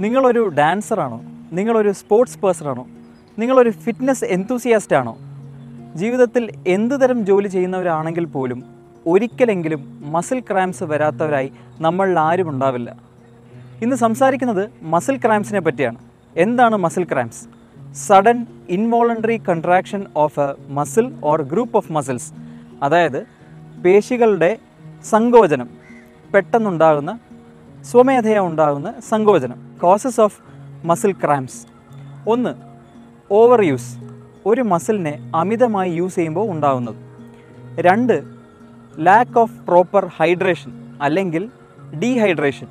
നിങ്ങളൊരു ഡാൻസറാണോ? നിങ്ങളൊരു സ്പോർട്സ് പേഴ്സണാണോ? നിങ്ങളൊരു ഫിറ്റ്നസ് എന്തൂസിയാസ്റ്റ് ആണോ ജീവിതത്തിൽ എന്ത് തരം ജോലി ചെയ്യുന്നവരാണെങ്കിൽ പോലും ഒരിക്കലെങ്കിലും മസിൽ ക്രാംസ് വരാത്തവരായി നമ്മളിൽ ആരും ഉണ്ടാവില്ല. ഇന്ന് സംസാരിക്കുന്നത് മസിൽ ക്രാംസിനെ പറ്റിയാണ്. എന്താണ് muscle cramps? Sudden involuntary contraction of a muscle or group of muscles. അതായത് പേശികളുടെ സങ്കോചനം പെട്ടെന്നുണ്ടാകുന്ന സ്വമേധയാ ഉണ്ടാകുന്ന സങ്കോചനം കോസസ് ഓഫ് മസിൽ ക്രാംസ് ഒന്ന് ഓവർ യൂസ് ഒരു മസിലിനെ അമിതമായി യൂസ് ചെയ്യുമ്പോൾ ഉണ്ടാകുന്നത്. രണ്ട് ലാക്ക് ഓഫ് പ്രോപ്പർ ഹൈഡ്രേഷൻ അല്ലെങ്കിൽ ഡീഹൈഡ്രേഷൻ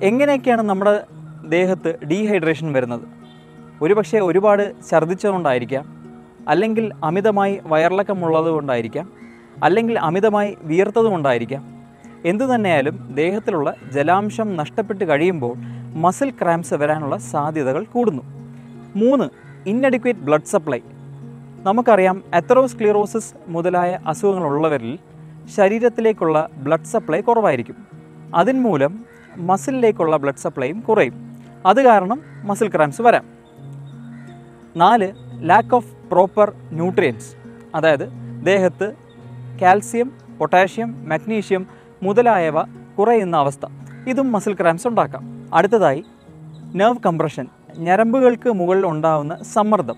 എങ്ങനെയൊക്കെയാണ് നമ്മുടെ ദേഹത്ത് ഡീഹൈഡ്രേഷൻ വരുന്നത്? ഒരുപക്ഷെ ഒരുപാട് ഛർദ്ദിച്ചതുകൊണ്ടായിരിക്കാം അല്ലെങ്കിൽ അമിതമായി വയറിളക്കമുള്ളത് കൊണ്ടായിരിക്കാം അല്ലെങ്കിൽ അമിതമായി വിയർത്തത് കൊണ്ടായിരിക്കാം എന്തു തന്നെയായാലും ദേഹത്തിലുള്ള ജലാംശം നഷ്ടപ്പെട്ട് കഴിയുമ്പോൾ മസിൽ ക്രാംസ് വരാനുള്ള സാധ്യതകൾ കൂടുന്നു. മൂന്ന് ഇന്നഡിക്വേറ്റ് ബ്ലഡ് സപ്ലൈ നമുക്കറിയാം അത്രോസ്ക്ലിറോസിസ് മുതലായ അസുഖങ്ങളുള്ളവരിൽ ശരീരത്തിലേക്കുള്ള ബ്ലഡ് സപ്ലൈ കുറവായിരിക്കും. അതിന്മൂലം മസിലിലേക്കുള്ള ബ്ലഡ് സപ്ലൈയും കുറയും. അത് കാരണം മസിൽ ക്രാംസ് വരാം. നാല് ലാക്ക് ഓഫ് പ്രോപ്പർ ന്യൂട്രിയൻസ് അതായത് ദേഹത്ത് കാൽസ്യം പൊട്ടാഷ്യം മഗ്നീഷ്യം മുതലായവ കുറയുന്ന അവസ്ഥ. ഇതും മസിൽ ക്രാംസ് ഉണ്ടാക്കാം. അടുത്തതായി നെർവ് കംപ്രഷൻ ഞരമ്പുകൾക്ക് മുകളിൽ ഉണ്ടാവുന്ന സമ്മർദ്ദം.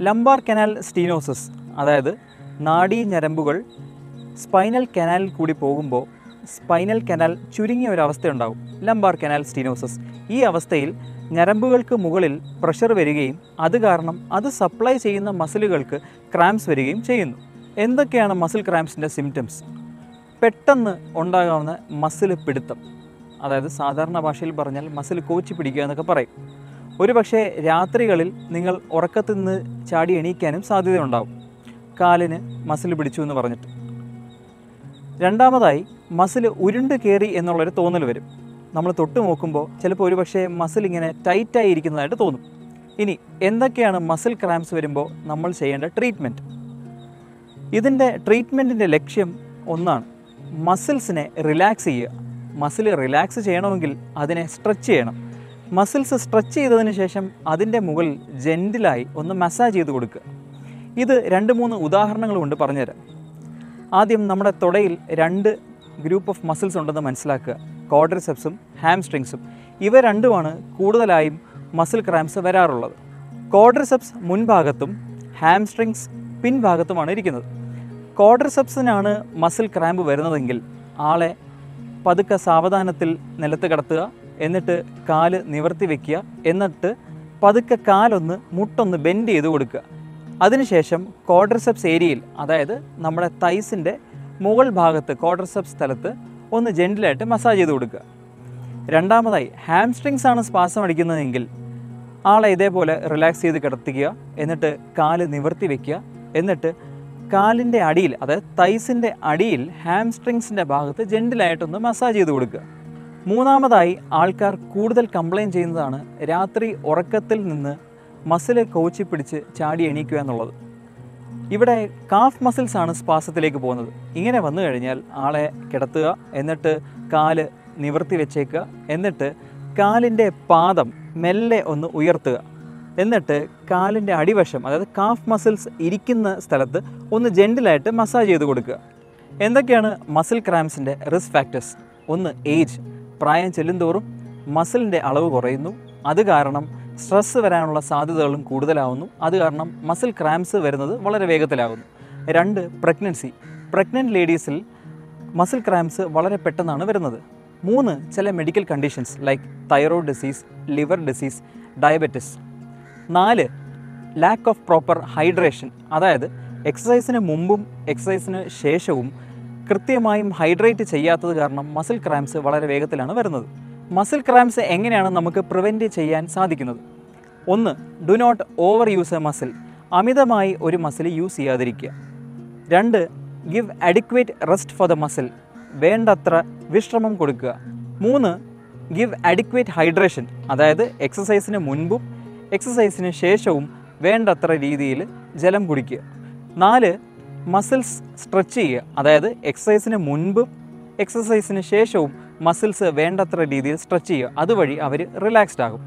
ലംബാർ കനാൽ സ്റ്റീനോസിസ് അതായത് നാഡീ ഞരമ്പുകൾ സ്പൈനൽ കനാലിൽ കൂടി പോകുമ്പോൾ സ്പൈനൽ കനാൽ ചുരുങ്ങിയ ഒരു അവസ്ഥയുണ്ടാകും ലംബാർ കനാൽ സ്റ്റീനോസിസ് ഈ അവസ്ഥയിൽ ഞരമ്പുകൾക്ക് മുകളിൽ പ്രഷർ വരികയും അത് കാരണം അത് സപ്ലൈ ചെയ്യുന്ന മസിലുകൾക്ക് ക്രാംസ് വരികയും ചെയ്യുന്നു. എന്തൊക്കെയാണ് മസിൽ ക്രാംസിന്റെ സിംറ്റംസ് പെട്ടെന്ന് ഉണ്ടാകാവുന്ന മസിൽ പിടുത്തം. അതായത് സാധാരണ ഭാഷയിൽ പറഞ്ഞാൽ മസിൽ കോച്ചി പിടിക്കുക എന്നൊക്കെ പറയും. ഒരു പക്ഷേ രാത്രികളിൽ നിങ്ങൾ ഉറക്കത്തിൽ നിന്ന് ചാടി എണീക്കാനും സാധ്യതയുണ്ടാവും. കാലിന് മസിൽ പിടിച്ചു എന്ന് പറഞ്ഞിട്ട്. രണ്ടാമതായി മസിൽ ഉരുണ്ട് കയറി എന്നുള്ളൊരു തോന്നൽ വരും. നമ്മൾ തൊട്ട് നോക്കുമ്പോൾ ചിലപ്പോൾ ഒരു പക്ഷേ മസിൽ ഇങ്ങനെ ടൈറ്റായി ഇരിക്കുന്നതായിട്ട് തോന്നും. ഇനി എന്തൊക്കെയാണ് മസിൽ ക്രാംസ് വരുമ്പോൾ നമ്മൾ ചെയ്യേണ്ട ട്രീറ്റ്മെന്റ് ഇതിന്റെ ട്രീറ്റ്മെന്റിന്റെ ലക്ഷ്യം ഒന്നാണ് മസിൽസിനെ റിലാക്സ് ചെയ്യുക. മസിൽ റിലാക്സ് ചെയ്യണമെങ്കിൽ അതിനെ സ്ട്രെച്ച് ചെയ്യണം. മസിൽസ് സ്ട്രെച്ച് ചെയ്തതിന് ശേഷം അതിന്റെ മുകളിൽ ജെന്റിലായി ഒന്ന് മസാജ് ചെയ്ത് കൊടുക്കുക. ഇത് രണ്ട് മൂന്ന് ഉദാഹരണങ്ങൾ കൊണ്ട് പറഞ്ഞുതരാം. ആദ്യം നമ്മുടെ തുടയിൽ രണ്ട് ഗ്രൂപ്പ് ഓഫ് മസിൽസ് ഉണ്ടെന്ന് മനസ്സിലാക്കുക. കോഡ്രിസെപ്സും ഹാംസ്ട്രിങ്സും ഇവ രണ്ടുമാണ് കൂടുതലായും മസിൽ ക്രാംസ് വരാറുള്ളത്. കോഡ്രിസെപ്സ് മുൻഭാഗത്തും ഹാംസ്ട്രിങ്സ് പിൻഭാഗത്തുമാണ് ഇരിക്കുന്നത്. കോഡ്രിസെപ്സിനാണ് മസിൽ ക്രാമ്പ് വരുന്നതെങ്കിൽ ആളെ പതുക്കെ സാവധാനത്തിൽ നിലത്ത് കിടത്തുക എന്നിട്ട് കാൽ നിവർത്തി വെക്കുക എന്നിട്ട് പതുക്കെ കാലൊന്ന് മുട്ടൊന്ന് ബെൻഡ് ചെയ്ത് കൊടുക്കുക. അതിനുശേഷം കോഡ്രസെപ്സ് ഏരിയയിൽ അതായത് നമ്മുടെ തൈസിന്റെ മുകൾ ഭാഗത്ത് കോഡ്രസെപ്സ് സ്ഥലത്ത് ഒന്ന് ജെന്റിലായിട്ട് മസാജ് ചെയ്ത് കൊടുക്കുക. രണ്ടാമതായി ഹാംസ്ട്രിങ്സ് ആണ് ശ്വാസം അടിക്കുന്നതെങ്കിൽ ആളെ ഇതേപോലെ റിലാക്സ് ചെയ്ത് കിടത്തിക്കുക എന്നിട്ട് കാൽ നിവർത്തി വെക്കുക എന്നിട്ട് കാലിന്റെ അടിയിൽ അതായത് തൈസിന്റെ അടിയിൽ ഹാംസ്ട്രിങ്സിന്റെ ഭാഗത്ത് ജെന്റിലായിട്ടൊന്ന് മസാജ് ചെയ്ത് കൊടുക്കുക. മൂന്നാമതായി ആൾക്കാർ കൂടുതൽ കംപ്ലയിന്റ് ചെയ്യുന്നതാണ് രാത്രി ഉറക്കത്തിൽ നിന്ന് മസിൽ കോച്ചി പിടിച്ച് ചാടി എണീക്കുക എന്നുള്ളത്. ഇവിടെ കാഫ് മസിൽസ് ആണ് സ്പാസത്തിലേക്ക് പോകുന്നത്. ഇങ്ങനെ വന്നു കഴിഞ്ഞാൽ ആളെ കിടത്തുക എന്നിട്ട് കാൽ നിവർത്തി വെച്ചേക്കുക എന്നിട്ട് കാലിന്റെ പാദം മെല്ലെ ഒന്ന് ഉയർത്തുക. എന്നിട്ട് കാലിന്റെ അടിവശം അതായത് കാഫ് മസിൽസ് ഇരിക്കുന്ന സ്ഥലത്ത് ഒന്ന് ജെന്റിലായിട്ട് മസാജ് ചെയ്ത് കൊടുക്കുക. എന്തൊക്കെയാണ് മസിൽ ക്രാംസിന്റെ റിസ്ക് ഫാക്ടേഴ്സ് ഒന്ന് ഏജ് പ്രായം ചെല്ലുന്തോറും മസിലിന്റെ അളവ് കുറയുന്നു. അത് കാരണം സ്ട്രെസ്സ് വരാനുള്ള സാധ്യതകളും കൂടുതലാവുന്നു. അത് കാരണം മസിൽ ക്രാംസ് വരുന്നത് വളരെ വേഗത്തിലാകുന്നു രണ്ട് പ്രഗ്നൻസി പ്രഗ്നന്റ് ലേഡീസിൽ മസിൽ ക്രാംസ് വളരെ പെട്ടെന്നാണ് വരുന്നത്. മൂന്ന് ചില medical conditions like thyroid disease liver disease diabetes നാല് ലാക്ക് ഓഫ് പ്രോപ്പർ ഹൈഡ്രേഷൻ അതായത് എക്സസൈസിന് മുമ്പും എക്സസൈസിന് ശേഷവും കൃത്യമായും ഹൈഡ്രേറ്റ് ചെയ്യാത്തത് കാരണം മസിൽ ക്രാംസ് വളരെ വേഗത്തിലാണ് വരുന്നത്. മസിൽ ക്രാംസ് എങ്ങനെയാണ് നമുക്ക് പ്രിവെന്റ് ചെയ്യാൻ സാധിക്കുന്നത്? ഒന്ന് do not overuse a muscle അമിതമായി ഒരു മസിൽ യൂസ് ചെയ്യാതിരിക്കുക. രണ്ട് give adequate rest for the muscle വേണ്ടത്ര വിശ്രമം കൊടുക്കുക. മൂന്ന് ഗിവ് അഡിക്വേറ്റ് ഹൈഡ്രേഷൻ അതായത് എക്സസൈസിന് മുൻപും എക്സസൈസിന് ശേഷവും വേണ്ടത്ര രീതിയിൽ ജലം കുടിക്കുക. നാല് മസിൽസ് സ്ട്രെച്ച് ചെയ്യുക. അതായത് എക്സസൈസിന് മുൻപും എക്സസൈസിന് ശേഷവും മസിൽസ് വേണ്ടത്ര രീതിയിൽ സ്ട്രെച്ച് ചെയ്യുക. അതുവഴി അവർ റിലാക്സ്ഡ് ആകും.